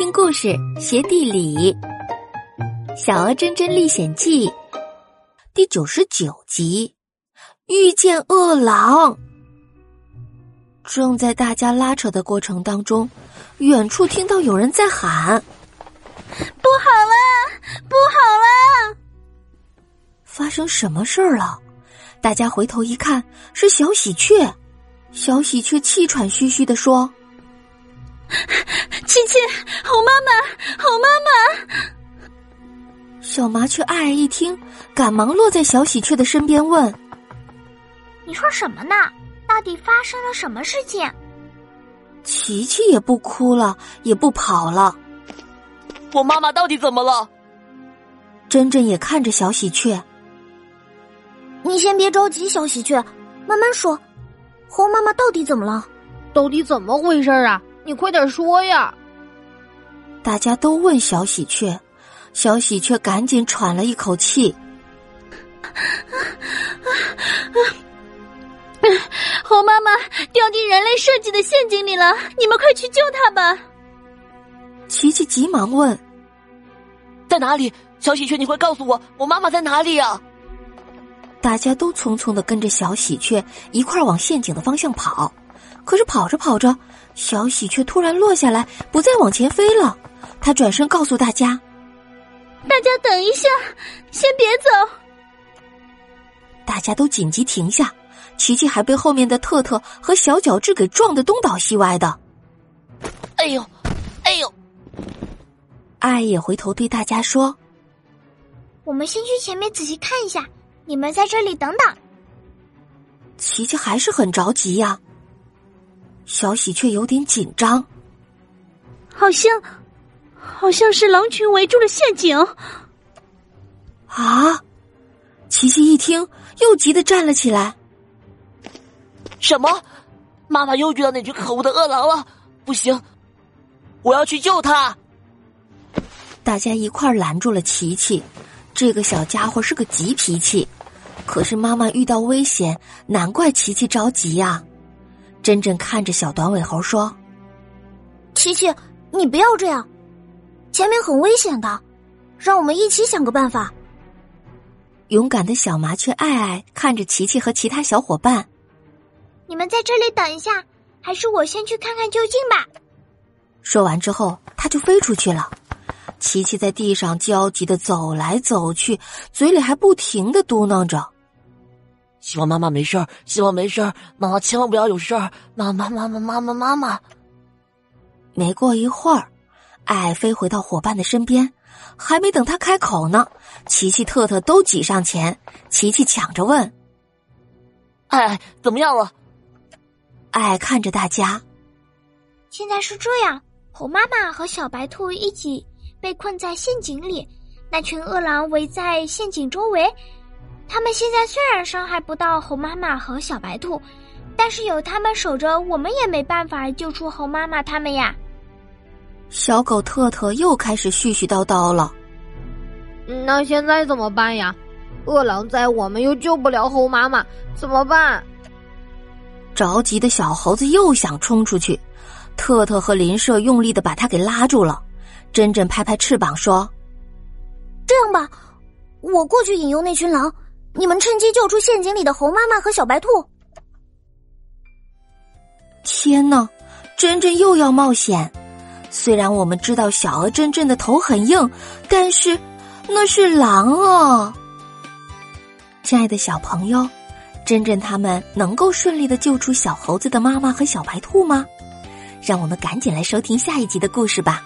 听故事学地理，《小鹅真真历险记》第九十九集：遇见饿狼。正在大家拉扯的过程当中，远处听到有人在喊：“不好了，不好了！”发生什么事儿了？大家回头一看，是小喜鹊。小喜鹊气喘吁吁的说。琪琪，猴妈妈，猴妈妈！小麻雀爱爱一听，赶忙落在小喜鹊的身边问：“你说什么呢？到底发生了什么事情？”琪琪也不哭了，也不跑了。我妈妈到底怎么了？珍珍也看着小喜鹊。你先别着急，小喜鹊，慢慢说。猴妈妈到底怎么了？到底怎么回事啊？你快点说呀！大家都问小喜鹊，小喜鹊赶紧喘了一口气。猴妈妈掉进人类设计的陷阱里了，你们快去救她吧！琪琪急忙问：“在哪里？”小喜鹊，你快告诉我，我妈妈在哪里呀？大家都匆匆的跟着小喜鹊一块往陷阱的方向跑，可是跑着跑着。小喜鹊突然落下来，不再往前飞了。他转身告诉大家：“大家等一下，先别走。”大家都紧急停下。琪琪还被后面的特特和小脚趾给撞得东倒西歪的。哎呦，哎呦！爱也回头对大家说：“我们先去前面仔细看一下，你们在这里等等。”琪琪还是很着急呀。小喜鹊有点紧张，好像，好像是狼群围住了陷阱。啊！琪琪一听，又急得站了起来。什么？妈妈又遇到那群可恶的饿狼了！不行，我要去救他。大家一块拦住了琪琪。这个小家伙是个急脾气，可是妈妈遇到危险，难怪琪琪着急呀。珍珍看着小短尾猴说：“琪琪，你不要这样，前面很危险的，让我们一起想个办法。”勇敢的小麻雀爱爱看着琪琪和其他小伙伴：“你们在这里等一下，还是我先去看看究竟吧。”说完之后，他就飞出去了。琪琪在地上焦急的走来走去，嘴里还不停的嘟囔着。希望妈妈没事儿，希望没事儿，妈妈千万不要有事儿。妈妈，妈妈，妈妈，妈妈。没过一会儿，爱飞回到伙伴的身边，还没等他开口呢，琪琪、特特都挤上前。琪琪抢着问：“爱怎么样了？”爱看着大家，现在是这样：猴妈妈和小白兔一起被困在陷阱里，那群饿狼围在陷阱周围。他们现在虽然伤害不到猴妈妈和小白兔，但是有他们守着，我们也没办法救出猴妈妈他们呀。小狗特特又开始絮絮叨叨了。那现在怎么办呀？饿狼在，我们又救不了猴妈妈，怎么办？着急的小猴子又想冲出去，特特和邻舍用力的把他给拉住了。珍珍拍拍翅膀说：“这样吧，我过去引诱那群狼。”你们趁机救出陷阱里的猴妈妈和小白兔。天哪，珍珍又要冒险！虽然我们知道小鹅珍珍的头很硬，但是那是狼啊！亲爱的小朋友，珍珍他们能够顺利的救出小猴子的妈妈和小白兔吗？让我们赶紧来收听下一集的故事吧。